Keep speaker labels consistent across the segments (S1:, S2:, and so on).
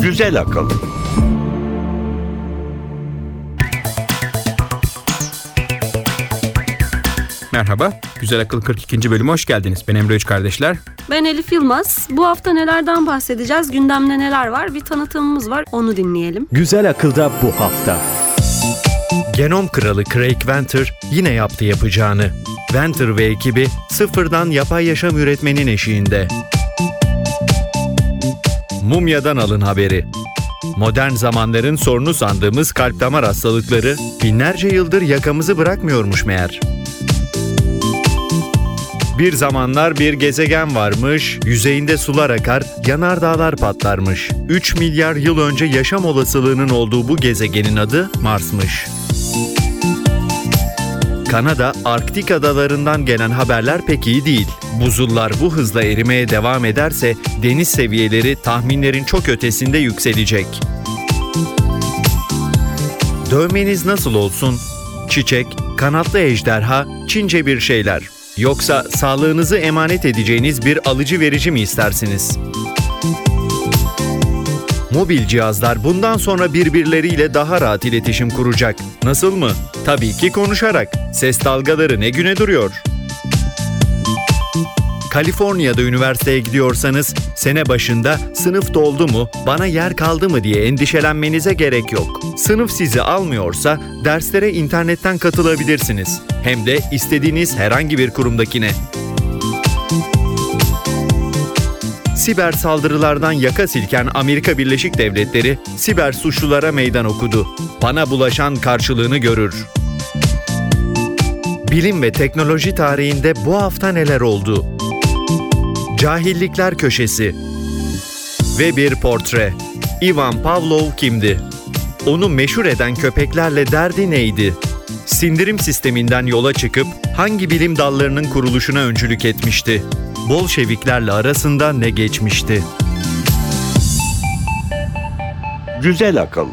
S1: Güzel akıl.
S2: Merhaba, Güzel Akıl 42. bölüme hoş geldiniz. Ben Emre Üç Kardeşler.
S3: Ben Elif Yılmaz. Bu hafta nelerden bahsedeceğiz? Gündemde neler var? Bir tanıtımımız var. Onu dinleyelim.
S4: Güzel akılda bu hafta.
S5: Genom kralı Craig Venter yine yaptı yapacağını. Venter ve ekibi sıfırdan yapay yaşam üretmenin eşiğinde. Mumyadan alın haberi. Modern zamanların sorunu sandığımız kalp damar hastalıkları binlerce yıldır yakamızı bırakmıyormuş meğer. Bir zamanlar bir gezegen varmış, yüzeyinde sular akar, yanardağlar patlarmış. 3 milyar yıl önce yaşam olasılığının olduğu bu gezegenin adı Mars'mış. Kanada, Arktik adalarından gelen haberler pek iyi değil. Buzullar bu hızla erimeye devam ederse deniz seviyeleri tahminlerin çok ötesinde yükselecek. Dövmeniz nasıl olsun? Çiçek, kanatlı ejderha, Çince bir şeyler. Yoksa sağlığınızı emanet edeceğiniz bir alıcı verici mi istersiniz? Mobil cihazlar bundan sonra birbirleriyle daha rahat iletişim kuracak. Nasıl mı? Tabii ki konuşarak. Ses dalgaları ne güne duruyor? Kaliforniya'da üniversiteye gidiyorsanız sene başında sınıf doldu mu, bana yer kaldı mı diye endişelenmenize gerek yok. Sınıf sizi almıyorsa derslere internetten katılabilirsiniz. Hem de istediğiniz herhangi bir kurumdakine. Siber saldırılardan yaka silken Amerika Birleşik Devletleri siber suçlulara meydan okudu. Bana bulaşan karşılığını görür. Bilim ve teknoloji tarihinde bu hafta neler oldu? Cahillikler Köşesi ve bir portre. Ivan Pavlov kimdi? Onu meşhur eden köpeklerle derdi neydi? Sindirim sisteminden yola çıkıp hangi bilim dallarının kuruluşuna öncülük etmişti? Bolşeviklerle arasında ne geçmişti?
S1: Güzel akıl.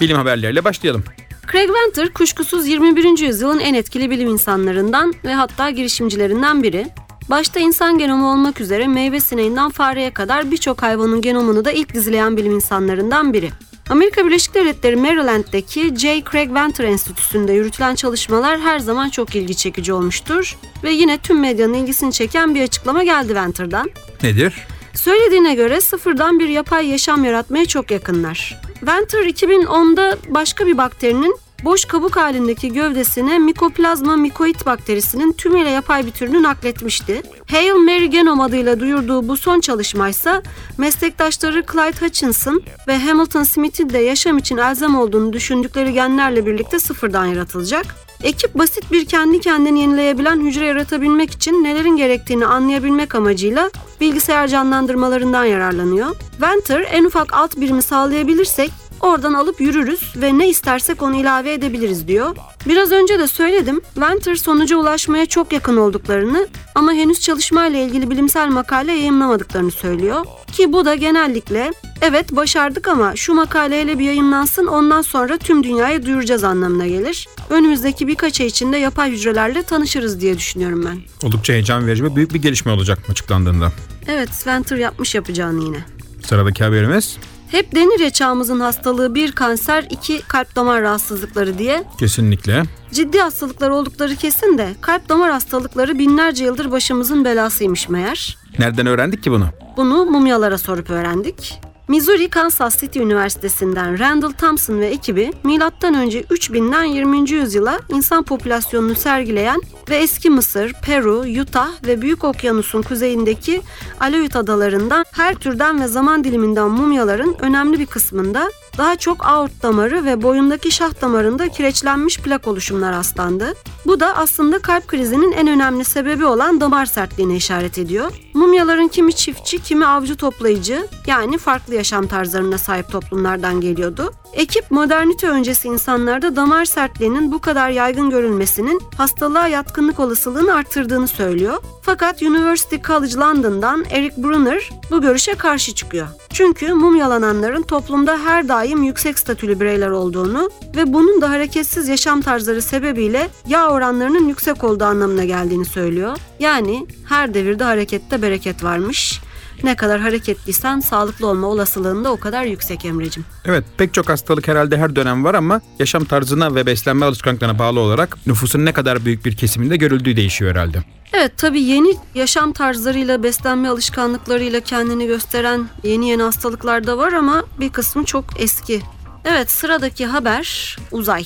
S2: Bilim haberleriyle başlayalım.
S3: Craig Venter kuşkusuz 21. yüzyılın en etkili bilim insanlarından ve hatta girişimcilerinden biri. Başta insan genomu olmak üzere meyve sineğinden fareye kadar birçok hayvanın genomunu da ilk dizileyen bilim insanlarından biri. Amerika Birleşik Devletleri Maryland'deki J. Craig Venter Enstitüsü'nde yürütülen çalışmalar her zaman çok ilgi çekici olmuştur. Ve yine tüm medyanın ilgisini çeken bir açıklama geldi Venter'dan.
S2: Nedir?
S3: Söylediğine göre sıfırdan bir yapay yaşam yaratmaya çok yakınlar. Venter 2010'da başka bir bakterinin boş kabuk halindeki gövdesine Mycoplasma mycoid bakterisinin tümüyle yapay bir türünü nakletmişti. Hail Mary Genome adıyla duyurduğu bu son çalışmaysa meslektaşları Clyde Hutchinson ve Hamilton Smith'in de yaşam için elzem olduğunu düşündükleri genlerle birlikte sıfırdan yaratılacak. Ekip basit bir kendi kendini yenileyebilen hücre yaratabilmek için nelerin gerektiğini anlayabilmek amacıyla bilgisayar canlandırmalarından yararlanıyor. Venter en ufak alt birimi sağlayabilirsek oradan alıp yürürüz ve ne istersek onu ilave edebiliriz diyor. Biraz önce de söyledim, Venter sonuca ulaşmaya çok yakın olduklarını ama henüz çalışmayla ilgili bilimsel makale yayınlamadıklarını söylüyor. Ki bu da genellikle evet başardık ama şu makale hele bir yayınlansın ondan sonra tüm dünyaya duyuracağız anlamına gelir. Önümüzdeki birkaç ay içinde yapay hücrelerle tanışırız diye düşünüyorum ben.
S2: Oldukça heyecan verici ve büyük bir gelişme olacak açıklandığında.
S3: Evet, Venter yapmış yapacağını yine.
S2: Sıradaki haberimiz
S3: Hep denir ya çağımızın hastalığı bir kanser, iki kalp damar rahatsızlıkları diye.
S2: kesinlikle.
S3: Ciddi hastalıklar oldukları kesin de kalp damar hastalıkları binlerce yıldır başımızın belasıymış meğer.
S2: Nereden öğrendik ki bunu?
S3: Bunu mumyalara sorup öğrendik. Missouri Kansas City Üniversitesi'nden Randall Thompson ve ekibi M.Ö. 3000'den 20. yüzyıla insan popülasyonunu sergileyen ve eski Mısır, Peru, Utah ve Büyük Okyanus'un kuzeyindeki Aleut adalarından her türden ve zaman diliminden mumyaların önemli bir kısmında daha çok aort damarı ve boyundaki şah damarında kireçlenmiş plak oluşumlar rastlandı. Bu da aslında kalp krizinin en önemli sebebi olan damar sertliğine işaret ediyor. Mumyaların kimi çiftçi, kimi avcı toplayıcı yani farklı yaşam tarzlarına sahip toplumlardan geliyordu. Ekip modernite öncesi insanlarda damar sertliğinin bu kadar yaygın görülmesinin hastalığa yatkınlık olasılığını arttırdığını söylüyor. Fakat University College London'dan Eric Brunner bu görüşe karşı çıkıyor. Çünkü mumyalananların toplumda her daim daim yüksek statülü bireyler olduğunu ve bunun da hareketsiz yaşam tarzları sebebiyle yağ oranlarının yüksek olduğu anlamına geldiğini söylüyor. Yani her devirde harekette bereket varmış. Ne kadar hareketliysen sağlıklı olma olasılığın da o kadar yüksek Emre'cim.
S2: Evet pek çok hastalık herhalde her dönem var ama yaşam tarzına ve beslenme alışkanlıklarına bağlı olarak nüfusun ne kadar büyük bir kesiminde görüldüğü değişiyor herhalde.
S3: Evet tabii yeni yaşam tarzlarıyla, beslenme alışkanlıklarıyla kendini gösteren yeni yeni hastalıklar da var ama bir kısmı çok eski. Evet sıradaki haber uzay.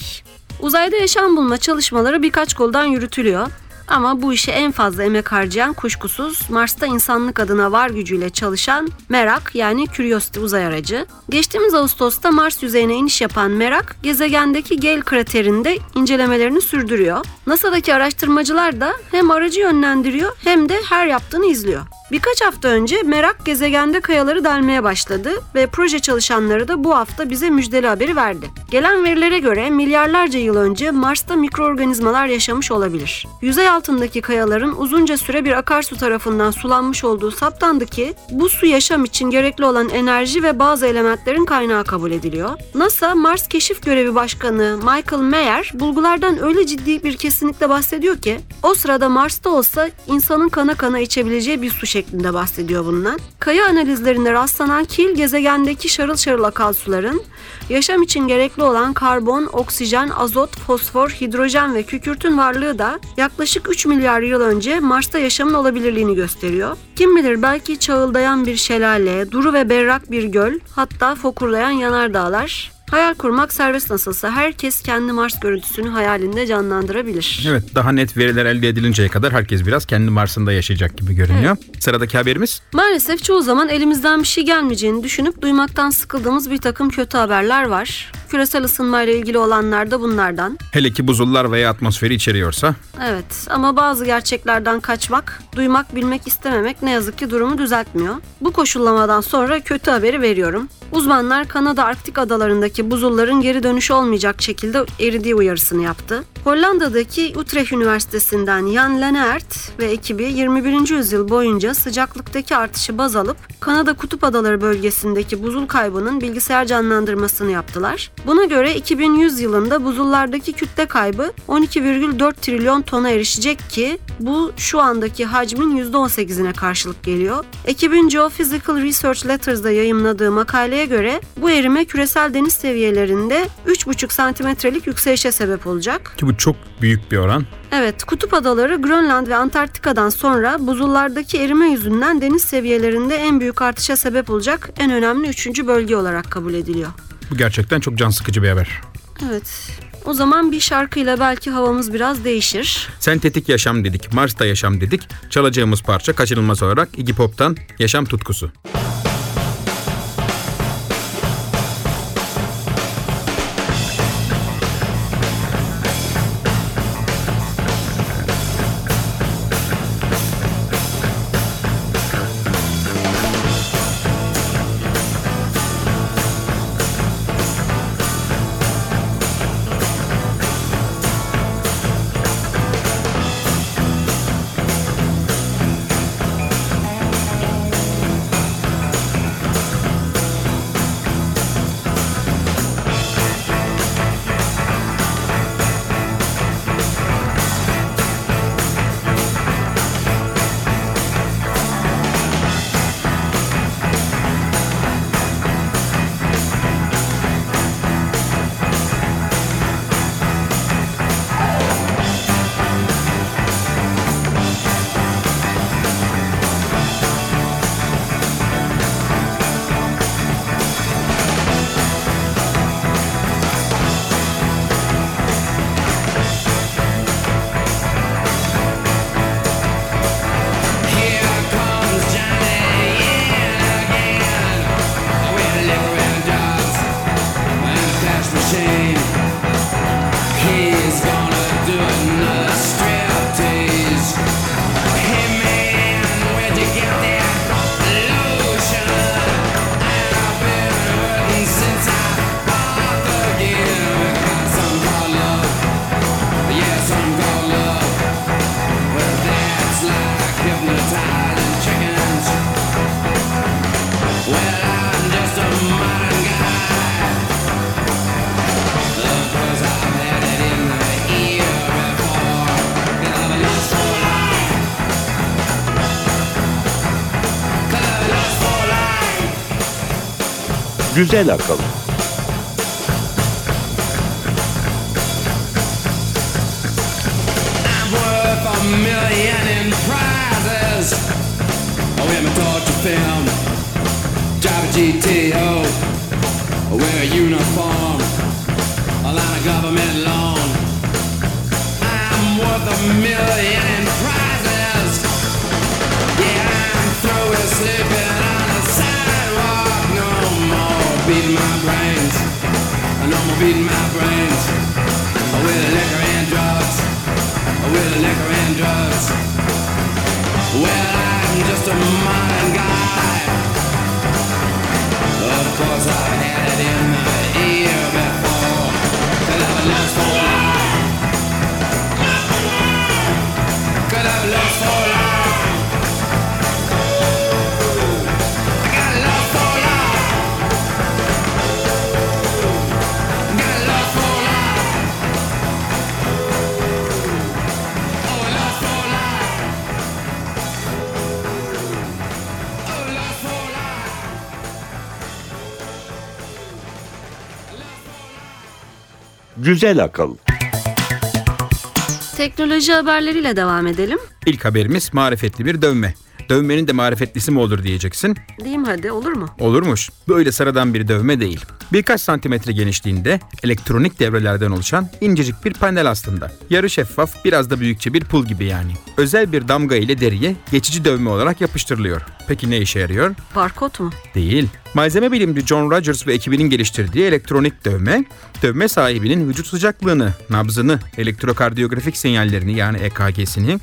S3: Uzayda yaşam bulma çalışmaları birkaç koldan yürütülüyor. Ama bu işe en fazla emek harcayan kuşkusuz Mars'ta insanlık adına var gücüyle çalışan Merak yani Curiosity uzay aracı. Geçtiğimiz Ağustos'ta Mars yüzeyine iniş yapan Merak, gezegendeki Gale kraterinde incelemelerini sürdürüyor. NASA'daki araştırmacılar da hem aracı yönlendiriyor hem de her yaptığını izliyor. Birkaç hafta önce Merak gezegende kayaları delmeye başladı ve proje çalışanları da bu hafta bize müjdeli haberi verdi. Gelen verilere göre milyarlarca yıl önce Mars'ta mikroorganizmalar yaşamış olabilir. Yüzey altındaki kayaların uzunca süre bir akarsu tarafından sulanmış olduğu saptandı ki bu su yaşam için gerekli olan enerji ve bazı elementlerin kaynağı kabul ediliyor. NASA Mars Keşif Görevi Başkanı Michael Mayer bulgulardan öyle ciddi bir kesinlikle bahsediyor ki o sırada Mars'ta olsa insanın kana kana içebileceği bir su şeklinde bahsediyor bundan. Kaya analizlerinde rastlanan kil gezegendeki şarıl şarıl akan suların yaşam için gerekli olan karbon, oksijen, azot, fosfor, hidrojen ve kükürtün varlığı da yaklaşık 3 milyar yıl önce Mars'ta yaşamın olabilirliğini gösteriyor. Kim bilir belki çağıldayan bir şelale, duru ve berrak bir göl, hatta fokurlayan yanardağlar Hayal kurmak serbest nasılsa herkes kendi Mars görüntüsünü hayalinde canlandırabilir.
S2: Evet daha net veriler elde edilinceye kadar herkes biraz kendi Mars'ında yaşayacak gibi görünüyor. Sıradaki haberimiz
S3: Maalesef çoğu zaman elimizden bir şey gelmeyeceğini düşünüp duymaktan sıkıldığımız bir takım kötü haberler var. Küresel ısınmayla ilgili olanlar da bunlardan.
S2: hele ki buzullar veya atmosferi içeriyorsa
S3: Evet ama bazı gerçeklerden kaçmak, duymak, bilmek istememek ne yazık ki durumu düzeltmiyor. Bu koşullamadan sonra kötü haberi veriyorum. Uzmanlar Kanada Arktik adalarındaki buzulların geri dönüşü olmayacak şekilde eridiği uyarısını yaptı. Hollanda'daki Utrecht Üniversitesi'nden Jan Lenaert ve ekibi 21. yüzyıl boyunca sıcaklıktaki artışı baz alıp Kanada Kutup Adaları bölgesindeki buzul kaybının bilgisayar canlandırmasını yaptılar. Buna göre 2100 yılında buzullardaki kütle kaybı 12,4 trilyon tona erişecek ki bu şu andaki hacmin %18'ine karşılık geliyor. Ekibin Geophysical Research Letters'da yayımladığı makaleye göre bu erime küresel deniz seviyelerinde 3,5 santimetrelik yükselişe sebep olacak.
S2: ki bu çok büyük bir oran.
S3: Evet, kutup adaları Grönland ve Antarktika'dan sonra buzullardaki erime yüzünden deniz seviyelerinde en büyük artışa sebep olacak en önemli üçüncü bölge olarak kabul ediliyor.
S2: Bu gerçekten çok can sıkıcı bir haber.
S3: Evet, o zaman bir şarkıyla belki havamız biraz değişir.
S2: Sentetik yaşam dedik, Mars'ta yaşam dedik. Çalacağımız parça kaçınılmaz olarak Iggy Pop'tan Yaşam Tutkusu.
S6: My torture film, drive a GTO, wear a uniform, a line of government loan. I'm worth a million beating my brains oh, with liquor and drugs oh, with liquor and drugs. Well, I'm just a modern guy. Of course, I've had it in my ear before. Could have lost for. Could have lost for
S1: Güzel akıl.
S3: Teknoloji haberleriyle devam edelim.
S2: İlk haberimiz marifetli bir dövme. Dövmenin de marifetlisi mi olur diyeceksin.
S3: Diyeyim hadi olur mu?
S2: Olurmuş. Böyle sıradan bir dövme değil. Birkaç santimetre genişliğinde elektronik devrelerden oluşan incecik bir panel aslında. Yarı şeffaf, biraz da büyükçe bir pul gibi yani. Özel bir damga ile deriye geçici dövme olarak yapıştırılıyor. Peki ne işe yarıyor?
S3: Barkod mu?
S2: Değil. Malzeme bilimci John Rogers ve ekibinin geliştirdiği elektronik dövme, dövme sahibinin vücut sıcaklığını, nabzını, elektrokardiyografik sinyallerini yani EKG'sini,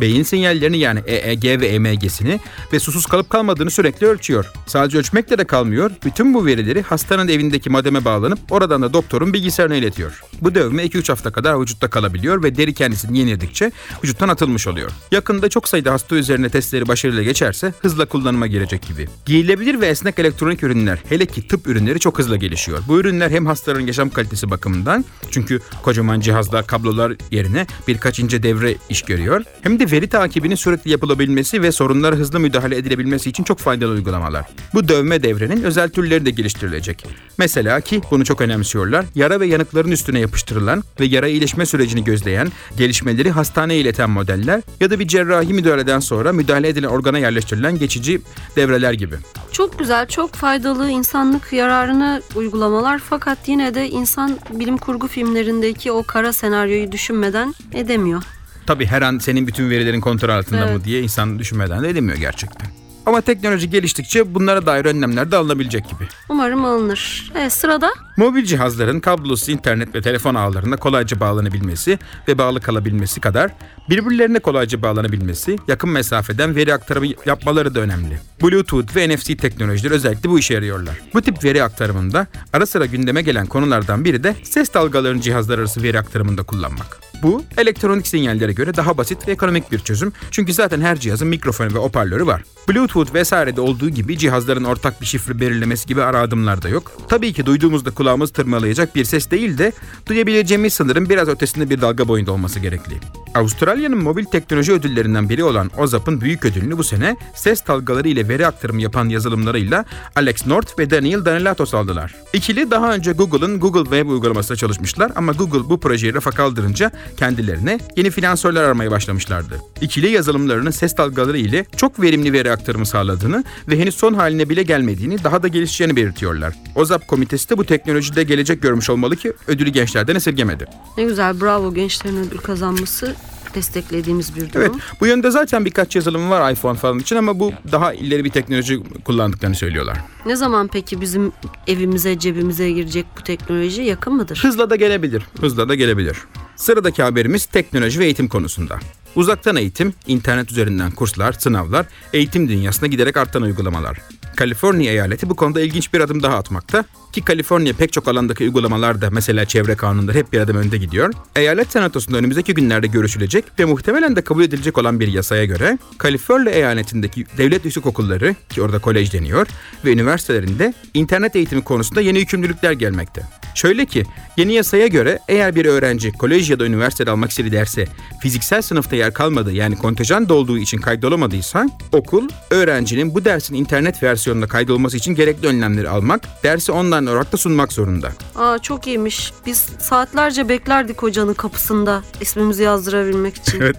S2: beyin sinyallerini yani EEG ve EMG'sini ve susuz kalıp kalmadığını sürekli ölçüyor. Sadece ölçmekle de kalmıyor. Bütün bu verileri hastanın evindeki modeme bağlanıp oradan da doktorun bilgisayarına iletiyor. Bu dövme 2-3 hafta kadar vücutta kalabiliyor ve deri kendisini yeniledikçe vücuttan atılmış oluyor. Yakında çok sayıda hasta üzerine testleri başarıyla geçerse hızla kullanıma girecek gibi. Giyilebilir ve esnek elektronik ürünler hele ki tıp ürünleri çok hızla gelişiyor. Bu ürünler hem hastaların yaşam kalitesi bakımından çünkü kocaman cihazlar kablolar yerine birkaç ince devre iş görüyor. Hem de veri takibinin sürekli yapılabilmesi ve sorunlara hızlı müdahale edilebilmesi için çok faydalı uygulamalar. Bu dövme devrenin özel türleri de geliştirilecek. Mesela ki bunu çok önemsiyorlar. Yara ve yanıkların üstüne yapıştırılan ve yara iyileşme sürecini gözleyen, gelişmeleri hastaneye ileten modeller ya da bir cerrahi müdahaleden sonra müdahale edilen organa yerleştirilen geçici devreler gibi.
S3: Çok güzel, çok faydalı, insanlık yararına uygulamalar fakat yine de insan bilim kurgu filmlerindeki o kara senaryoyu düşünmeden edemiyor.
S2: Tabii her an senin bütün verilerin kontrol altında
S3: Evet.
S2: mı diye insan düşünmeden de edemiyor gerçekten. Ama teknoloji geliştikçe bunlara dair önlemler de alınabilecek gibi.
S3: Umarım alınır. E, sırada
S2: Mobil cihazların kablosuz internet ve telefon ağlarına kolayca bağlanabilmesi ve bağlı kalabilmesi kadar birbirlerine kolayca bağlanabilmesi, yakın mesafeden veri aktarımı yapmaları da önemli. Bluetooth ve NFC teknolojileri özellikle bu işe yarıyorlar. Bu tip veri aktarımında ara sıra gündeme gelen konulardan biri de ses dalgalarını cihazlar arası veri aktarımında kullanmak. Bu elektronik sinyallere göre daha basit ve ekonomik bir çözüm. Çünkü zaten her cihazın mikrofonu ve hoparlörü var. Bluetooth vesairede olduğu gibi cihazların ortak bir şifre belirlemesi gibi ara adımlar da yok. Tabii ki duyduğumuzda kulağımız tırmalayacak bir ses değil de duyabileceğimiz sınırın biraz ötesinde bir dalga boyunda olması gerekli. Avustralya'nın mobil teknoloji ödüllerinden biri olan OZAP'ın büyük ödülünü bu sene ses dalgaları ile veri aktarımı yapan yazılımlarıyla Alex North ve Daniel Danilatos aldılar. İkili daha önce Google'ın Google Web uygulamasında çalışmışlar ama Google bu projeyi rafa kaldırınca kendilerine yeni finansörler aramaya başlamışlardı. İkili yazılımlarının ses dalgaları ile çok verimli veri aktarımı sağladığını ve henüz son haline bile gelmediğini daha da gelişeceğini belirtiyorlar. OZAP komitesi de bu teknolojide gelecek görmüş olmalı ki ödülü gençlerden esirgemedi.
S3: ne güzel bravo gençlerin ödül kazanması desteklediğimiz bir durum.
S2: Evet bu yönde zaten birkaç yazılım var iPhone falan için ama bu daha ileri bir teknoloji kullandıklarını söylüyorlar.
S3: Ne zaman peki bizim evimize cebimize girecek bu teknoloji yakın mıdır?
S2: Hızla da gelebilir. Hızla da gelebilir. Sıradaki haberimiz teknoloji ve eğitim konusunda. Uzaktan eğitim, internet üzerinden kurslar, sınavlar, eğitim dünyasına giderek artan uygulamalar. Kaliforniya eyaleti bu konuda ilginç bir adım daha atmakta. Ki Kaliforniya pek çok alandaki uygulamalarda mesela çevre kanununda hep bir adım önde gidiyor. Eyalet senatosunda önümüzdeki günlerde görüşülecek ve muhtemelen de kabul edilecek olan bir yasaya göre Kaliforniya eyaletindeki devlet yüksek okulları ki orada kolej deniyor ve üniversitelerinde internet eğitimi konusunda yeni yükümlülükler gelmekte. Şöyle ki yeni yasaya göre eğer bir öğrenci kolej ya da üniversitede almak istediği derse fiziksel sınıfta yer kalmadı yani kontenjan dolduğu için kaydolamadıysa okul öğrencinin bu dersin internet versiyonunda kaydolması için gerekli önlemleri almak, dersi online olarak da sunmak zorunda.
S3: Aa çok iyiymiş. Biz saatlerce beklerdik hocanın kapısında ismimizi yazdırabilmek için.
S2: Evet.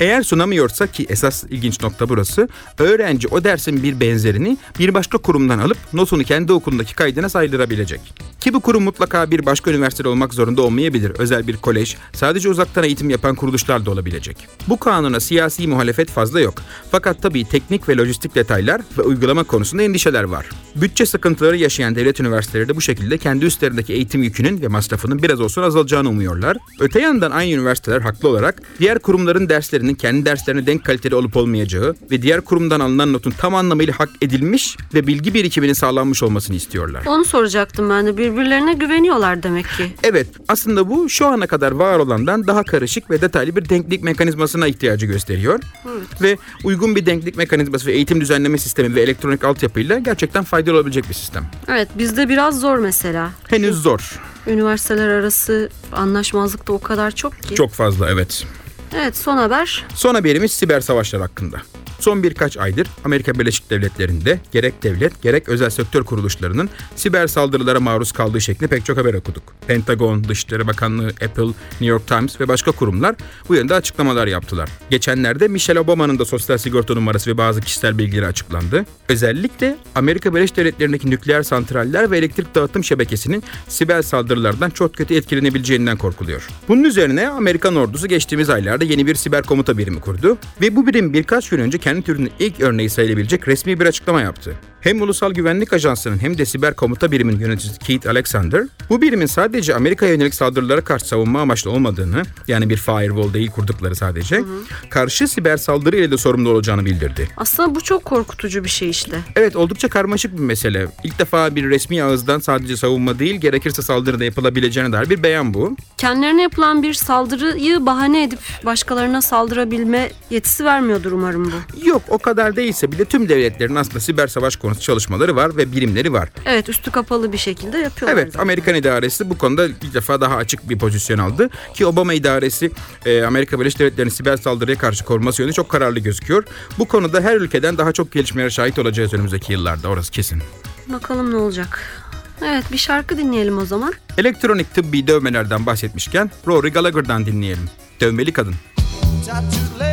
S2: Eğer sunamıyorsa ki esas ilginç nokta burası, öğrenci o dersin bir benzerini bir başka kurumdan alıp notunu kendi okulundaki kaydına saydırabilecek. Ki bu kurum mutlaka bir başka üniversite olmak zorunda olmayabilir. Özel bir kolej, sadece uzaktan eğitim yapan kuruluşlar da olabilecek. Bu kanuna siyasi muhalefet fazla yok. Fakat tabii teknik ve lojistik detaylar ve uygulama konusunda endişeler var. Bütçe sıkıntıları yaşayan devlet üniversiteleri de bu şekilde kendi üstlerindeki eğitim yükünün ve masrafının biraz olsun azalacağını umuyorlar. Öte yandan aynı üniversiteler haklı olarak diğer kurumların derslerinin kendi derslerine denk kaliteli olup olmayacağı ve diğer kurumdan alınan notun tam anlamıyla hak edilmiş ve bilgi birikiminin sağlanmış olmasını istiyorlar.
S3: Onu soracaktım ben de. Birbirlerine güveniyorlar demek ki.
S2: Evet, aslında bu şu ana kadar var olandan daha karışık ve detaylı bir denklik mekanizmasına ihtiyacı gösteriyor. Ve uygun bir denklik mekanizması ve eğitim düzenleme sistemi ve elektronik altyapıyla gerçekten faydalı olabilecek bir sistem.
S3: Evet bizde biraz zor mesela.
S2: Henüz zor.
S3: Üniversiteler arası anlaşmazlık da o kadar çok ki.
S2: Çok fazla evet.
S3: Evet son haber.
S2: Son haberimiz siber savaşlar hakkında. Son birkaç aydır Amerika Birleşik Devletleri'nde gerek devlet gerek özel sektör kuruluşlarının siber saldırılara maruz kaldığı şeklinde pek çok haber okuduk. Pentagon, Dışişleri Bakanlığı, Apple, New York Times ve başka kurumlar bu yönde açıklamalar yaptılar. Geçenlerde Michelle Obama'nın da sosyal sigorta numarası ve bazı kişisel bilgileri açıklandı. Özellikle Amerika Birleşik Devletleri'ndeki nükleer santraller ve elektrik dağıtım şebekesinin siber saldırılardan çok kötü etkilenebileceğinden korkuluyor. Bunun üzerine Amerikan ordusu geçtiğimiz aylarda yeni bir siber komuta birimi kurdu ve bu birim birkaç gün önce kendi türünün ilk örneği sayılabilecek resmi bir açıklama yaptı. Hem Ulusal Güvenlik Ajansı'nın hem de siber komuta biriminin yöneticisi Keith Alexander, bu birimin sadece Amerika'ya yönelik saldırılara karşı savunma amaçlı olmadığını, yani bir firewall değil kurdukları sadece, karşı siber saldırı ile de sorumlu olacağını bildirdi.
S3: Aslında bu çok korkutucu bir şey işte.
S2: Evet oldukça karmaşık bir mesele. İlk defa bir resmi ağızdan sadece savunma değil gerekirse saldırı da yapılabileceğine dair bir beyan bu.
S3: Kendilerine yapılan bir saldırıyı bahane edip başkalarına saldırabilme yetisi vermiyordur umarım bu.
S2: Yok o kadar değilse bile tüm devletlerin aslında siber savaş konusu çalışmaları var ve birimleri var.
S3: Evet üstü kapalı bir şekilde yapıyorlar.
S2: Evet
S3: zaten.
S2: Amerikan idaresi bu konuda bir defa daha açık bir pozisyon aldı. Ki Obama idaresi e, Amerika Birleşik Devletleri'nin siber saldırıya karşı koruması yönünde çok kararlı gözüküyor. Bu konuda her ülkeden daha çok gelişmelere şahit olacağız önümüzdeki yıllarda orası kesin.
S3: Bakalım ne olacak. Evet bir şarkı dinleyelim o zaman.
S2: Elektronik tıbbi dövmelerden bahsetmişken Rory Gallagher'dan dinleyelim. Dövmeli Kadın.
S7: Tattooed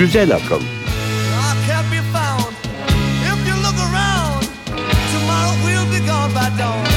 S1: Güzel akıl.
S7: I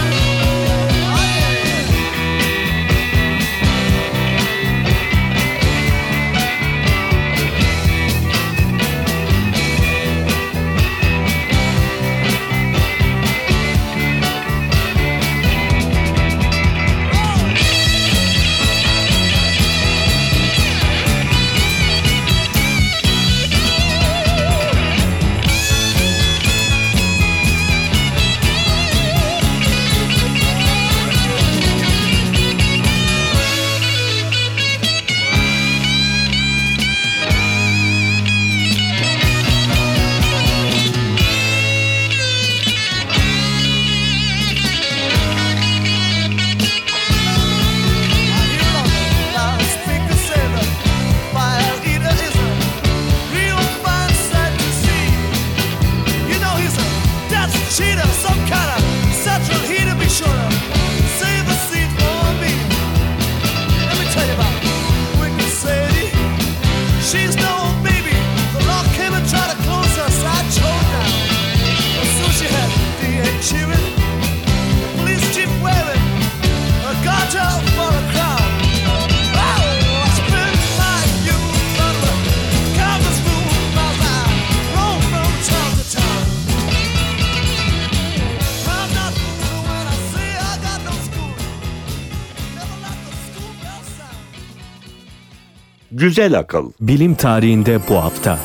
S1: Güzel akıl.
S4: Bilim tarihinde bu hafta.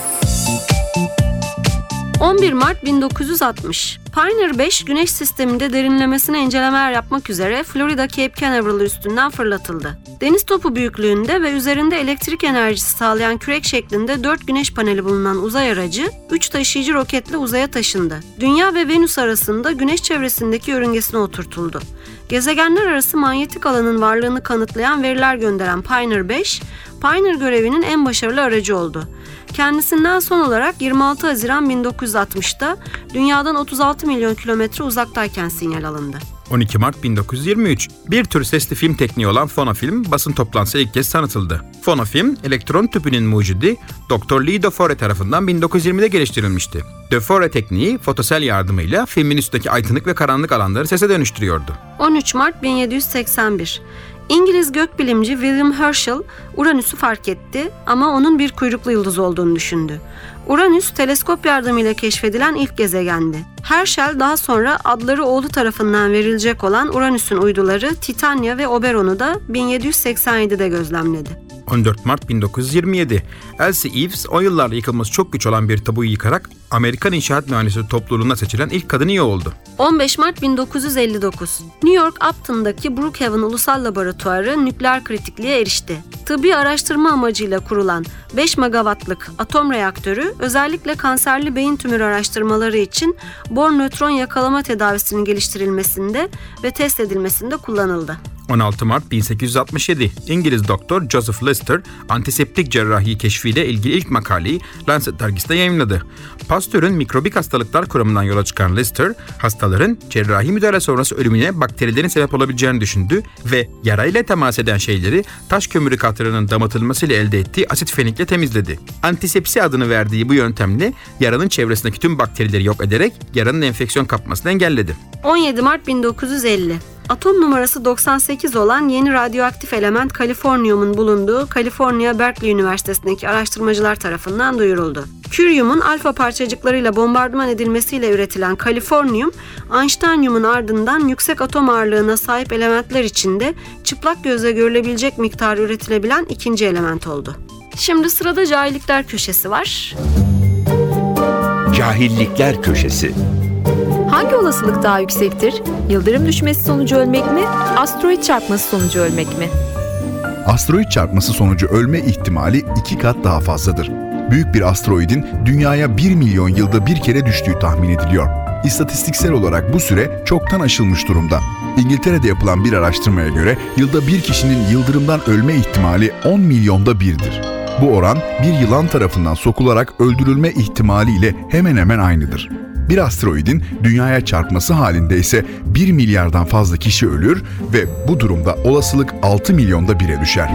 S3: 11 Mart 1960. Pioneer 5 güneş sisteminde derinlemesine incelemeler yapmak üzere Florida Cape Canaveral üstünden fırlatıldı. Deniz topu büyüklüğünde ve üzerinde elektrik enerjisi sağlayan kürek şeklinde 4 güneş paneli bulunan uzay aracı 3 taşıyıcı roketle uzaya taşındı. Dünya ve Venüs arasında güneş çevresindeki yörüngesine oturtuldu. Gezegenler arası manyetik alanın varlığını kanıtlayan veriler gönderen Pioneer 5, Pioneer görevinin en başarılı aracı oldu. Kendisinden son olarak 26 Haziran 1960'da dünyadan 36 milyon kilometre uzaktayken sinyal alındı.
S2: 12 Mart 1923. Bir tür sesli film tekniği olan fonofilm basın toplantısı ilk kez tanıtıldı. Fonofilm, elektron tüpünün mucidi Dr. Lee Defore tarafından 1920'de geliştirilmişti. Defore tekniği fotosel yardımıyla filmin üstteki aydınlık ve karanlık alanları sese dönüştürüyordu.
S3: 13 Mart 1781. İngiliz gökbilimci William Herschel Uranüs'ü fark etti ama onun bir kuyruklu yıldız olduğunu düşündü. Uranüs teleskop yardımıyla keşfedilen ilk gezegendi. Herschel daha sonra adları oğlu tarafından verilecek olan Uranüs'ün uyduları Titania ve Oberon'u da 1787'de gözlemledi.
S2: 14 Mart 1927. Elsie Eves o yıllarda yıkılması çok güç olan bir tabuyu yıkarak Amerikan İnşaat Mühendisi topluluğuna seçilen ilk kadın iyi oldu.
S3: 15 Mart 1959. New York Upton'daki Brookhaven Ulusal Laboratuvarı nükleer kritikliğe erişti. Tıbbi araştırma amacıyla kurulan 5 megawattlık atom reaktörü özellikle kanserli beyin tümörü araştırmaları için bor nötron yakalama tedavisinin geliştirilmesinde ve test edilmesinde kullanıldı.
S2: 16 Mart 1867 İngiliz doktor Joseph Lister antiseptik cerrahi keşfiyle ilgili ilk makaleyi Lancet dergisinde yayınladı. Pasteur'ün mikrobik hastalıklar kuramından yola çıkan Lister, hastaların cerrahi müdahale sonrası ölümüne bakterilerin sebep olabileceğini düşündü ve yarayla temas eden şeyleri taş kömürü katranın damıtılmasıyla elde ettiği asit fenikle temizledi. Antisepsi adını verdiği bu yöntemle yaranın çevresindeki tüm bakterileri yok ederek yaranın enfeksiyon kapmasını engelledi.
S3: 17 Mart 1950. Atom numarası 98 olan yeni radyoaktif element kaliforniyumun bulunduğu Kaliforniya Berkeley Üniversitesi'ndeki araştırmacılar tarafından duyuruldu. Küryumun alfa parçacıklarıyla bombardıman edilmesiyle üretilen kaliforniyum, Einsteinyumun ardından yüksek atom ağırlığına sahip elementler içinde çıplak gözle görülebilecek miktarı üretilebilen ikinci element oldu. Şimdi sırada cahillikler köşesi var.
S1: Cahillikler Köşesi.
S8: Hangi olasılık daha yüksektir? Yıldırım düşmesi sonucu ölmek mi? Asteroid çarpması sonucu ölmek mi?
S9: Asteroid çarpması sonucu ölme ihtimali iki kat daha fazladır. Büyük bir asteroidin dünyaya 1 milyon yılda bir kere düştüğü tahmin ediliyor. İstatistiksel olarak bu süre çoktan aşılmış durumda. İngiltere'de yapılan bir araştırmaya göre yılda bir kişinin yıldırımdan ölme ihtimali 10 milyonda birdir. Bu oran bir yılan tarafından sokularak öldürülme ihtimaliyle hemen hemen aynıdır. Bir asteroidin dünyaya çarpması halinde ise 1 milyardan fazla kişi ölür ve bu durumda olasılık 6 milyonda bire düşer.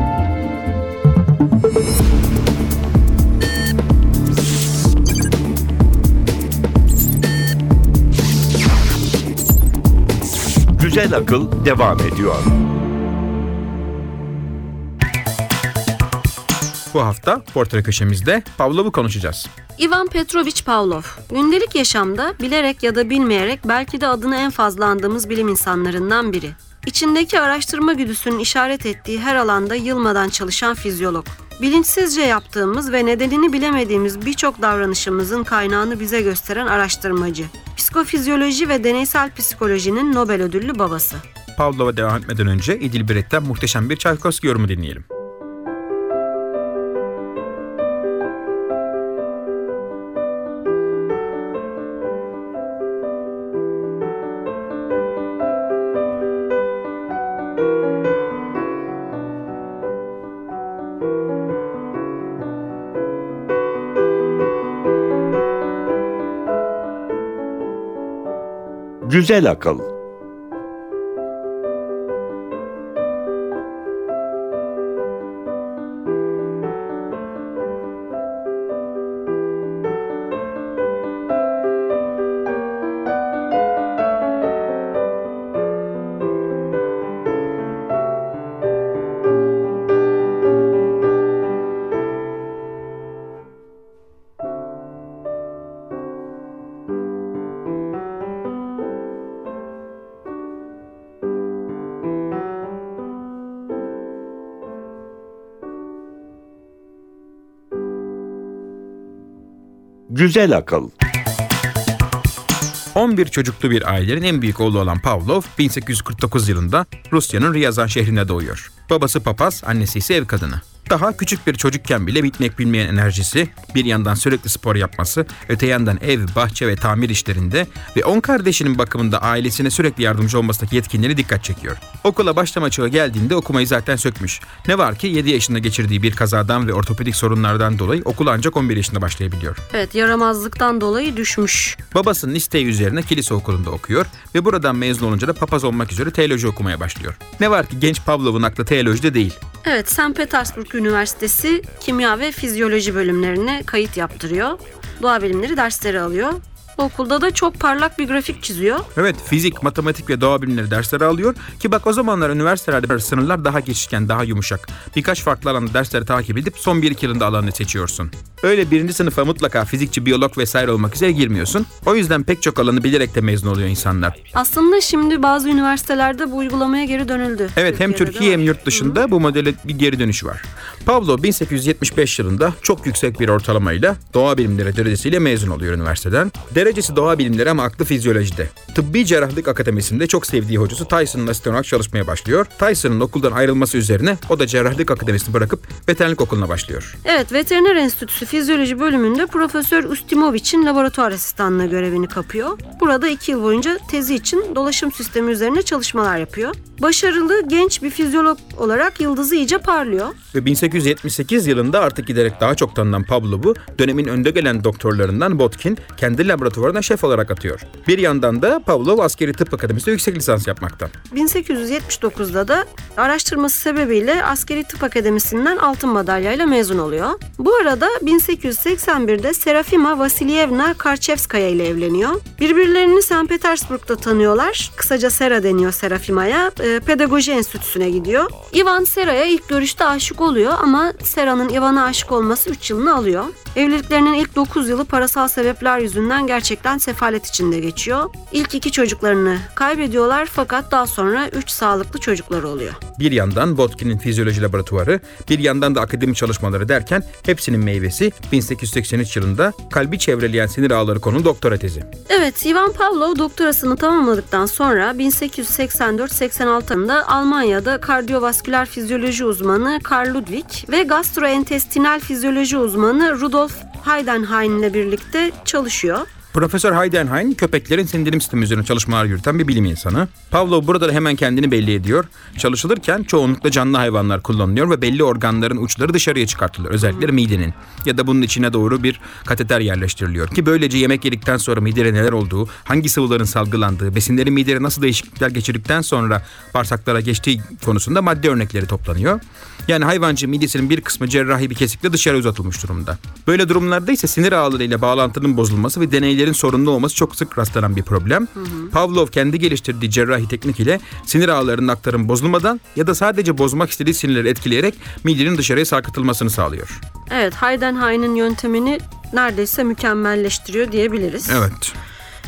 S1: Güzel akıl devam ediyor.
S2: Bu hafta portre köşemizde Pavlov'u konuşacağız.
S3: Ivan Petrovich Pavlov, gündelik yaşamda bilerek ya da bilmeyerek belki de adını en fazla andığımız bilim insanlarından biri. İçindeki araştırma güdüsünün işaret ettiği her alanda yılmadan çalışan fizyolog. Bilinçsizce yaptığımız ve nedenini bilemediğimiz birçok davranışımızın kaynağını bize gösteren araştırmacı. Psikofizyoloji ve deneysel psikolojinin Nobel ödüllü babası.
S2: Pavlov'a devam etmeden önce İdil Biret'ten muhteşem bir Çaykovski yorumu dinleyelim.
S1: Güzel akıl. Güzel akıl.
S2: 11 çocuklu bir ailenin en büyük oğlu olan Pavlov 1849 yılında Rusya'nın Ryazan şehrinde doğuyor. Babası papaz, annesi ise ev kadını. Daha küçük bir çocukken bile bitmek bilmeyen enerjisi, bir yandan sürekli spor yapması, öte yandan ev, bahçe ve tamir işlerinde ve 10 kardeşinin bakımında ailesine sürekli yardımcı olmasındaki yetkinleri dikkat çekiyor. Okula başlama çağı geldiğinde okumayı zaten sökmüş. Ne var ki 7 yaşında geçirdiği bir kazadan ve ortopedik sorunlardan dolayı okula ancak 11 yaşında başlayabiliyor.
S3: Evet yaramazlıktan dolayı düşmüş.
S2: Babasının isteği üzerine kilise okulunda okuyor ve buradan mezun olunca da papaz olmak üzere teoloji okumaya başlıyor. Ne var ki genç Pavlov'un aklı teolojide değil.
S3: Evet, St. Petersburg Üniversitesi kimya ve fizyoloji bölümlerine kayıt yaptırıyor. Doğa bilimleri dersleri alıyor. Okulda da çok parlak bir grafik çiziyor.
S2: Evet fizik, matematik ve doğa bilimleri dersleri alıyor ki bak o zamanlar üniversitelerde sınırlar daha geçişken, daha yumuşak. Birkaç farklı alanda dersleri takip edip son 1-2 yılında alanını seçiyorsun. Öyle birinci sınıfa mutlaka fizikçi, biyolog vesaire olmak üzere girmiyorsun. O yüzden pek çok alanı bilerek de mezun oluyor insanlar.
S3: Aslında şimdi bazı üniversitelerde bu uygulamaya geri dönüldü.
S2: Evet hem
S3: Türkiye'de de
S2: Türkiye hem yurt dışında bu modele bir geri dönüşü var. Pavlo 1875 yılında çok yüksek bir ortalamayla doğa bilimleri derecesiyle mezun oluyor üniversiteden. Derecesi doğa bilimleri ama aklı fizyolojide. Tıbbi Cerrahlık Akademisi'nde çok sevdiği hocası Tyson'ın asistan olarak çalışmaya başlıyor. Tyson'ın okuldan ayrılması üzerine o da Cerrahlık Akademisi'ni bırakıp veterinerlik okuluna başlıyor.
S3: Evet, Veteriner Enstitüsü Fizyoloji bölümünde Profesör Ustimovich'in laboratuvar asistanlığı görevini kapıyor. Burada iki yıl boyunca tezi için dolaşım sistemi üzerine çalışmalar yapıyor. Başarılı genç bir fizyolog olarak yıldızı iyice parlıyor.
S2: Ve 1878 yılında artık giderek daha çok tanınan Pavlov'u dönemin önde gelen doktorlarından Botkin kendi laboratuvarına şef olarak atıyor. Bir yandan da Pavlov Askeri Tıp Akademisi'nde yüksek lisans yapmakta.
S3: 1879'da da araştırması sebebiyle Askeri Tıp Akademisi'nden altın madalyayla mezun oluyor. Bu arada 1881'de Serafima Vasilyevna Karçevskaya ile evleniyor. Birbirlerini St. Petersburg'da tanıyorlar. Kısaca Sera deniyor Serafima'ya. Ee, Pedagoji Enstitüsü'ne gidiyor. Ivan Sera'ya ilk görüşte aşık oluyor ama Sera'nın Ivan'a aşık olması 3 yılını alıyor. Evliliklerinin ilk 9 yılı parasal sebepler yüzünden gerçekten sefalet içinde geçiyor. İlk iki çocuklarını kaybediyorlar fakat daha sonra 3 sağlıklı çocukları oluyor.
S2: Bir yandan Botkin'in fizyoloji laboratuvarı, bir yandan da akademi çalışmaları derken hepsinin meyvesi 1883 yılında kalbi çevreleyen sinir ağları konu doktora tezi.
S3: Evet, Ivan Pavlov doktorasını tamamladıktan sonra 1884-86 yılında Almanya'da kardiyovasküler fizyoloji uzmanı Karl Ludwig ve gastrointestinal fizyoloji uzmanı Rudolf Heidenhain ile birlikte çalışıyor.
S2: Profesör Heidenhain köpeklerin sindirim sistemi üzerine çalışmalar yürüten bir bilim insanı. Pavlov burada da hemen kendini belli ediyor. Çalışılırken çoğunlukla canlı hayvanlar kullanılıyor ve belli organların uçları dışarıya çıkartılıyor. Özellikle midenin ya da bunun içine doğru bir kateter yerleştiriliyor. Ki böylece yemek yedikten sonra midede neler olduğu, hangi sıvıların salgılandığı, besinlerin midede nasıl değişiklikler geçirdikten sonra bağırsaklara geçtiği konusunda madde örnekleri toplanıyor. Yani hayvancı midesinin bir kısmı cerrahi bir kesikle dışarı uzatılmış durumda. Böyle durumlarda ise sinir ağlarıyla bağlantının bozulması ve deneylerin sorunlu olması çok sık rastlanan bir problem. Pavlov kendi geliştirdiği cerrahi teknik ile sinir ağlarının aktarım bozulmadan ya da sadece bozmak istediği sinirleri etkileyerek midenin dışarıya sarkıtılmasını sağlıyor.
S3: Evet, Heidenhain'in yöntemini neredeyse mükemmelleştiriyor diyebiliriz.
S2: Evet.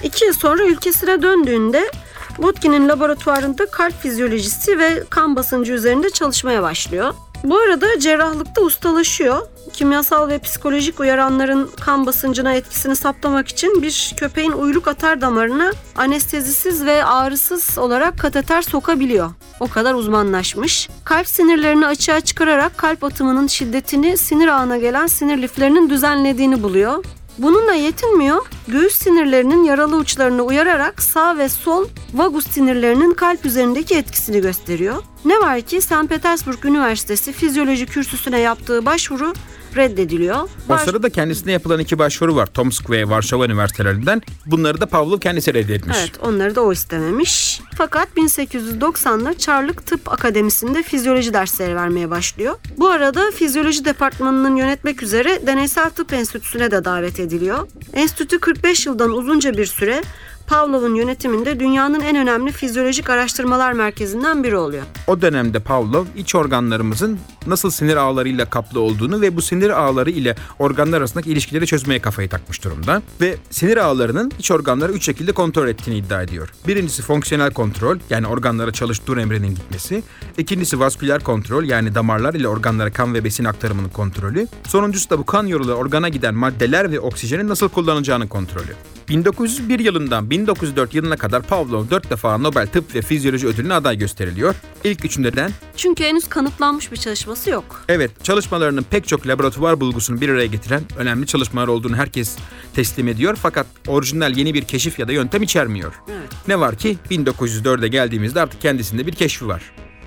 S3: İki yıl sonra ülkesine döndüğünde Botkin'in laboratuvarında kalp fizyolojisi ve kan basıncı üzerinde çalışmaya başlıyor. Bu arada cerrahlıkta ustalaşıyor. Kimyasal ve psikolojik uyaranların kan basıncına etkisini saptamak için bir köpeğin uyluk atar damarına anestezisiz ve ağrısız olarak kateter sokabiliyor. O kadar uzmanlaşmış. Kalp sinirlerini açığa çıkararak kalp atımının şiddetini sinir ağına gelen sinir liflerinin düzenlediğini buluyor. Bununla yetinmiyor. Göğüs sinirlerinin yaralı uçlarını uyararak sağ ve sol vagus sinirlerinin kalp üzerindeki etkisini gösteriyor. Ne var ki St. Petersburg Üniversitesi fizyoloji kürsüsüne yaptığı başvuru reddediliyor.
S2: O
S3: Baş-
S2: sırada kendisine yapılan iki başvuru var. Tomsk ve Varşova üniversitelerinden. Bunları da Pavlov kendisi reddetmiş.
S3: Evet onları da o istememiş. Fakat 1890'da Çarlık Tıp Akademisi'nde fizyoloji dersleri vermeye başlıyor. Bu arada fizyoloji departmanının yönetmek üzere Deneysel Tıp Enstitüsü'ne de davet ediliyor. Enstitü 45 yıldan uzunca bir süre Pavlov'un yönetiminde dünyanın en önemli fizyolojik araştırmalar merkezinden biri oluyor.
S2: O dönemde Pavlov iç organlarımızın nasıl sinir ağlarıyla kaplı olduğunu ve bu sinir ağları ile organlar arasındaki ilişkileri çözmeye kafayı takmış durumda. Ve sinir ağlarının iç organları üç şekilde kontrol ettiğini iddia ediyor. Birincisi fonksiyonel kontrol yani organlara çalış dur emrinin gitmesi. İkincisi vasküler kontrol yani damarlar ile organlara kan ve besin aktarımının kontrolü. Sonuncusu da bu kan yoluyla organa giden maddeler ve oksijenin nasıl kullanılacağının kontrolü. 1901 yılından 1904 yılına kadar Pavlov 4 defa Nobel Tıp ve Fizyoloji ödülüne aday gösteriliyor. İlk üçünden
S3: Çünkü henüz kanıtlanmış bir çalışması yok.
S2: Evet, çalışmalarının pek çok laboratuvar bulgusunu bir araya getiren önemli çalışmalar olduğunu herkes teslim ediyor fakat orijinal yeni bir keşif ya da yöntem içermiyor.
S3: Evet.
S2: Ne var ki 1904'e geldiğimizde artık kendisinde bir keşfi var.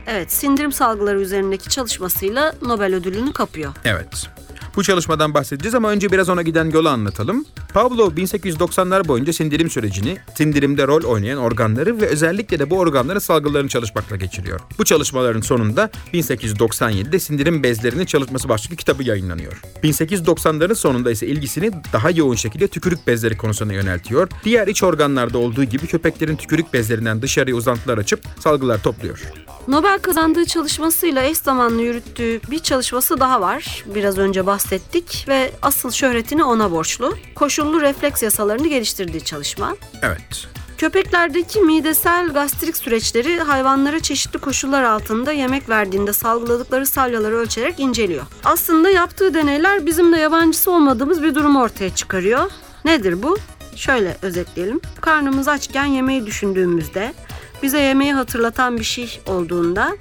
S3: Evet, sindirim salgıları üzerindeki çalışmasıyla Nobel ödülünü kapıyor.
S2: Evet. Bu çalışmadan bahsedeceğiz ama önce biraz ona giden yolu anlatalım. Pavlov 1890'lar boyunca sindirim sürecini, sindirimde rol oynayan organları ve özellikle de bu organların salgılarını çalışmakla geçiriyor. Bu çalışmaların sonunda 1897'de sindirim bezlerinin çalışması başlıklı kitabı yayınlanıyor. 1890'ların sonunda ise ilgisini daha yoğun şekilde tükürük bezleri konusuna yöneltiyor. Diğer iç organlarda olduğu gibi köpeklerin tükürük bezlerinden dışarıya uzantılar açıp salgılar topluyor.
S3: Nobel kazandığı çalışmasıyla eş zamanlı yürüttüğü bir çalışması daha var. Biraz önce bahsettik ve asıl şöhretini ona borçlu. Koşullu refleks yasalarını geliştirdiği çalışma.
S2: Evet.
S3: Köpeklerdeki midesel gastrik süreçleri hayvanlara çeşitli koşullar altında yemek verdiğinde salgıladıkları salyaları ölçerek inceliyor. Aslında yaptığı deneyler bizim de yabancısı olmadığımız bir durum ortaya çıkarıyor. Nedir bu? Şöyle özetleyelim. Karnımız açken yemeği düşündüğümüzde, bize yemeği hatırlatan bir şey olduğunda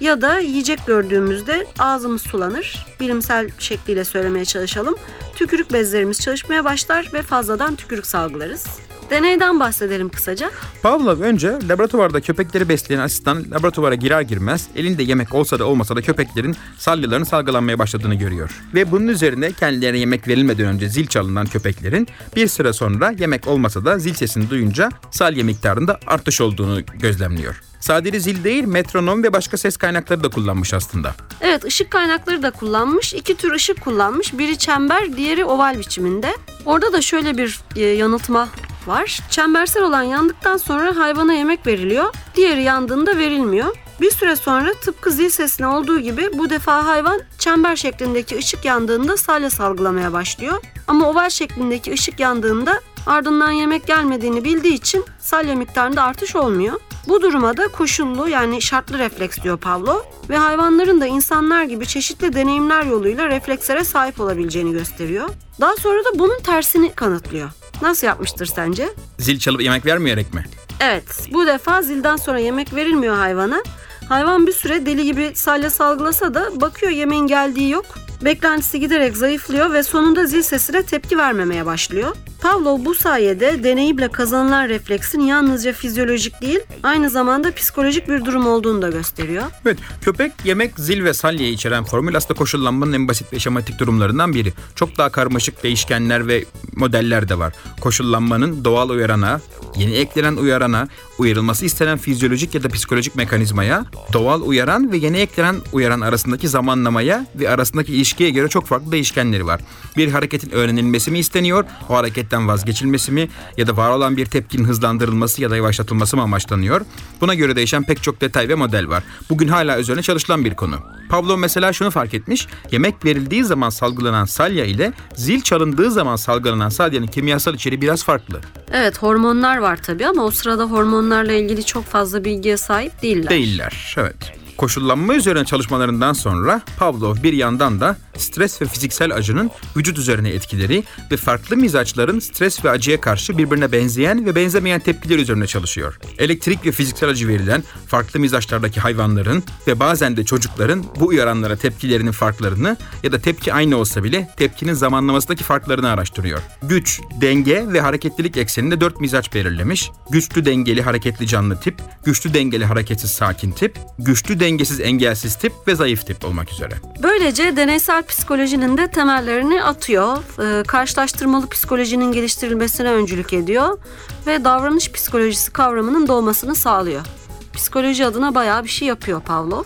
S3: ya da yiyecek gördüğümüzde ağzımız sulanır. Bilimsel şekliyle söylemeye çalışalım. Tükürük bezlerimiz çalışmaya başlar ve fazladan tükürük salgılarız. Deneyden bahsedelim kısaca.
S2: Pavlov önce laboratuvarda köpekleri besleyen asistan laboratuvara girer girmez elinde yemek olsa da olmasa da köpeklerin salyalarının salgılanmaya başladığını görüyor. Ve bunun üzerine kendilerine yemek verilmeden önce zil çalınan köpeklerin bir süre sonra yemek olmasa da zil sesini duyunca salya miktarında artış olduğunu gözlemliyor. Sadece zil değil metronom ve başka ses kaynakları da kullanmış aslında.
S3: Evet ışık kaynakları da kullanmış. İki tür ışık kullanmış. Biri çember, diğeri oval biçiminde. Orada da şöyle bir e, yanıltma var. Çembersel olan yandıktan sonra hayvana yemek veriliyor. Diğeri yandığında verilmiyor. Bir süre sonra tıpkı zil sesine olduğu gibi bu defa hayvan çember şeklindeki ışık yandığında salya salgılamaya başlıyor. Ama oval şeklindeki ışık yandığında ardından yemek gelmediğini bildiği için salya miktarında artış olmuyor. Bu duruma da koşullu yani şartlı refleks diyor Pavlov ve hayvanların da insanlar gibi çeşitli deneyimler yoluyla reflekslere sahip olabileceğini gösteriyor. Daha sonra da bunun tersini kanıtlıyor. Nasıl yapmıştır sence?
S2: Zil çalıp yemek vermeyerek mi?
S3: Evet, bu defa zilden sonra yemek verilmiyor hayvana. Hayvan bir süre deli gibi salya salgılasa da bakıyor yemeğin geldiği yok. Beklentisi giderek zayıflıyor ve sonunda zil sesine tepki vermemeye başlıyor. Pavlov bu sayede deneyiple kazanılan refleksin yalnızca fizyolojik değil, aynı zamanda psikolojik bir durum olduğunu da gösteriyor.
S2: Evet, köpek, yemek, zil ve salya içeren formül aslında koşullanmanın en basit ve şematik durumlarından biri. Çok daha karmaşık değişkenler ve modeller de var. Koşullanmanın doğal uyarana, yeni eklenen uyarana, uyarılması istenen fizyolojik ya da psikolojik mekanizmaya, doğal uyaran ve yeni eklenen uyaran arasındaki zamanlamaya ve arasındaki ilişkiye göre çok farklı değişkenleri var. Bir hareketin öğrenilmesi mi isteniyor, o hareketten vazgeçilmesi mi ya da var olan bir tepkinin hızlandırılması ya da yavaşlatılması mı amaçlanıyor? Buna göre değişen pek çok detay ve model var. Bugün hala üzerine çalışılan bir konu. Pavlov mesela şunu fark etmiş. Yemek verildiği zaman salgılanan salya ile zil çalındığı zaman salgılanan salyanın kimyasal içeriği biraz farklı.
S3: Evet hormonlar var tabii ama o sırada hormonlarla ilgili çok fazla bilgiye sahip değiller.
S2: Değiller, evet. Koşullanma üzerine çalışmalarından sonra Pavlov bir yandan da stres ve fiziksel acının vücut üzerine etkileri ve farklı mizaçların stres ve acıya karşı birbirine benzeyen ve benzemeyen tepkiler üzerine çalışıyor. Elektrik ve fiziksel acı verilen farklı mizaçlardaki hayvanların ve bazen de çocukların bu uyaranlara tepkilerinin farklarını ya da tepki aynı olsa bile tepkinin zamanlamasındaki farklarını araştırıyor. Güç, denge ve hareketlilik ekseninde dört mizaç belirlemiş. Güçlü dengeli hareketli canlı tip, güçlü dengeli hareketsiz sakin tip, güçlü dengesiz engelsiz tip ve zayıf tip olmak üzere.
S3: Böylece deneysel psikolojinin de temellerini atıyor. Ee, karşılaştırmalı psikolojinin geliştirilmesine öncülük ediyor ve davranış psikolojisi kavramının doğmasını sağlıyor. Psikoloji adına bayağı bir şey yapıyor Pavlov.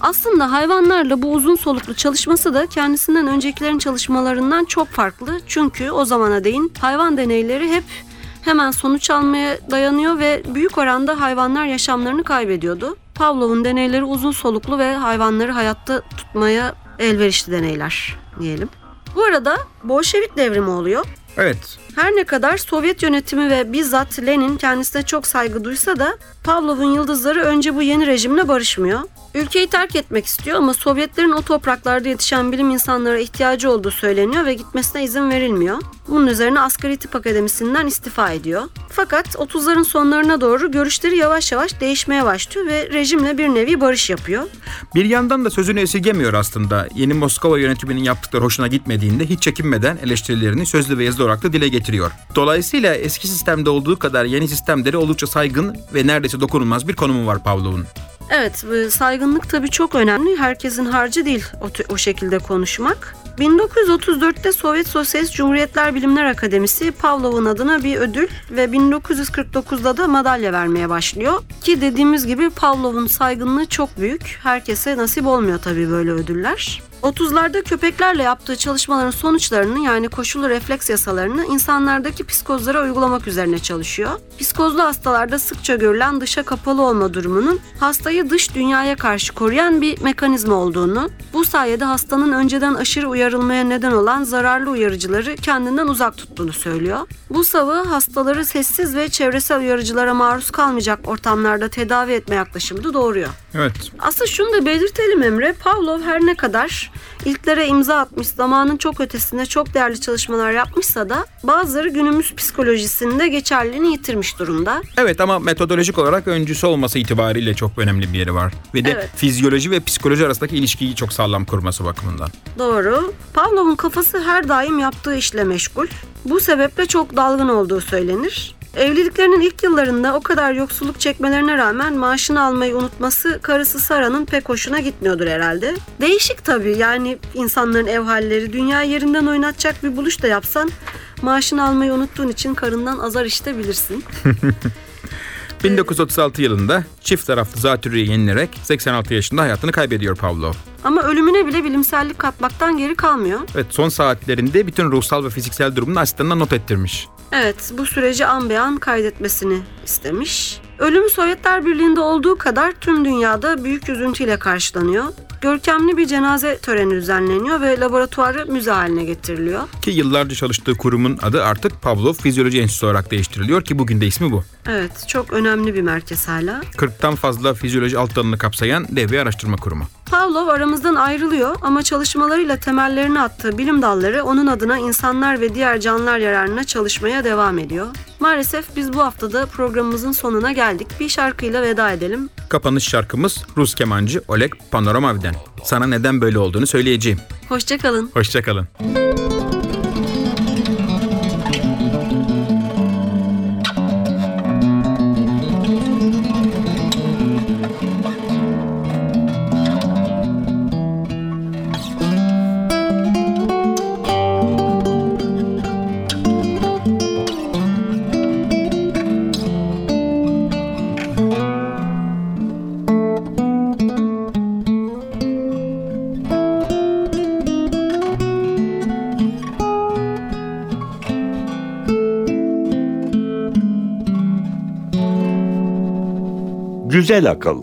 S3: Aslında hayvanlarla bu uzun soluklu çalışması da kendisinden öncekilerin çalışmalarından çok farklı. Çünkü o zamana değin hayvan deneyleri hep hemen sonuç almaya dayanıyor ve büyük oranda hayvanlar yaşamlarını kaybediyordu. Pavlov'un deneyleri uzun soluklu ve hayvanları hayatta tutmaya elverişli deneyler diyelim. Bu arada Bolşevik devrimi oluyor.
S2: Evet,
S3: Her ne kadar Sovyet yönetimi ve bizzat Lenin kendisine çok saygı duysa da Pavlov'un yıldızları önce bu yeni rejimle barışmıyor. Ülkeyi terk etmek istiyor ama Sovyetlerin o topraklarda yetişen bilim insanlara ihtiyacı olduğu söyleniyor ve gitmesine izin verilmiyor. Bunun üzerine Asgari Tıp Akademisi'nden istifa ediyor. Fakat 30'ların sonlarına doğru görüşleri yavaş yavaş değişmeye başlıyor ve rejimle bir nevi barış yapıyor.
S2: bir yandan da sözünü esirgemiyor aslında. Yeni Moskova yönetiminin yaptıkları hoşuna gitmediğinde hiç çekinmeden eleştirilerini sözlü ve yazılı olarak da dile getiriyor. Dolayısıyla eski sistemde olduğu kadar yeni sistemleri oldukça saygın ve neredeyse dokunulmaz bir konumu var Pavlov'un.
S3: Evet, e, saygınlık tabii çok önemli. Herkesin harcı değil o, o şekilde konuşmak. 1934'te Sovyet Sosyalist Cumhuriyetler Bilimler Akademisi Pavlov'un adına bir ödül ve 1949'da da madalya vermeye başlıyor. Ki dediğimiz gibi Pavlov'un saygınlığı çok büyük. Herkese nasip olmuyor tabii böyle ödüller. 30'larda köpeklerle yaptığı çalışmaların sonuçlarını yani koşullu refleks yasalarını insanlardaki psikozlara uygulamak üzerine çalışıyor. Psikozlu hastalarda sıkça görülen dışa kapalı olma durumunun hastayı dış dünyaya karşı koruyan bir mekanizma olduğunu, bu sayede hastanın önceden aşırı uyarılmaya neden olan zararlı uyarıcıları kendinden uzak tuttuğunu söylüyor. Bu savı hastaları sessiz ve çevresel uyarıcılara maruz kalmayacak ortamlarda tedavi etme yaklaşımını doğuruyor.
S2: Evet.
S3: Aslında şunu da belirtelim Emre. Pavlov her ne kadar ilklere imza atmış, zamanın çok ötesinde çok değerli çalışmalar yapmışsa da bazıları günümüz psikolojisinde geçerliliğini yitirmiş durumda.
S2: Evet ama metodolojik olarak öncüsü olması itibariyle çok önemli bir yeri var. Ve de
S3: Evet.
S2: fizyoloji ve psikoloji arasındaki ilişkiyi çok sağlam kurması bakımından.
S3: Doğru. Pavlov'un kafası her daim yaptığı işle meşgul. Bu sebeple çok dalgın olduğu söylenir. Evliliklerinin ilk yıllarında o kadar yoksulluk çekmelerine rağmen maaşını almayı unutması karısı Sara'nın pek hoşuna gitmiyordur herhalde. Değişik tabii yani insanların ev halleri. Dünya yerinden oynatacak bir buluş da yapsan maaşını almayı unuttuğun için karından azar işitebilirsin.
S2: 1936 yılında çift taraflı zatürreyi yenilerek 86 yaşında hayatını kaybediyor Pavlov.
S3: Ama ölümüne bile bilimsellik katmaktan geri kalmıyor.
S2: Evet son saatlerinde bütün ruhsal ve fiziksel durumunu asistanına not ettirmiş.
S3: Evet, bu süreci an be an kaydetmesini istemiş. Ölüm Sovyetler Birliği'nde olduğu kadar tüm dünyada büyük üzüntüyle karşılanıyor. Görkemli bir cenaze töreni düzenleniyor ve laboratuvarı müze haline getiriliyor.
S2: Ki yıllarca çalıştığı kurumun adı artık Pavlov Fizyoloji Enstitüsü olarak değiştiriliyor ki bugün de ismi bu.
S3: Evet, çok önemli bir merkez hala.
S2: 40'tan fazla fizyoloji alt dalını kapsayan dev bir araştırma kurumu.
S3: Pavlov aramızdan ayrılıyor ama çalışmalarıyla temellerini attığı bilim dalları onun adına insanlar ve diğer canlılar yararına çalışmaya devam ediyor. Maalesef biz bu haftada programımızın sonuna geldik. Bir şarkıyla veda edelim.
S2: Kapanış şarkımız Rus kemancı Oleg Panoramav'den. Sana neden böyle olduğunu söyleyeceğim.
S3: Hoşçakalın.
S2: Hoşçakalın.
S1: Güzel akıl.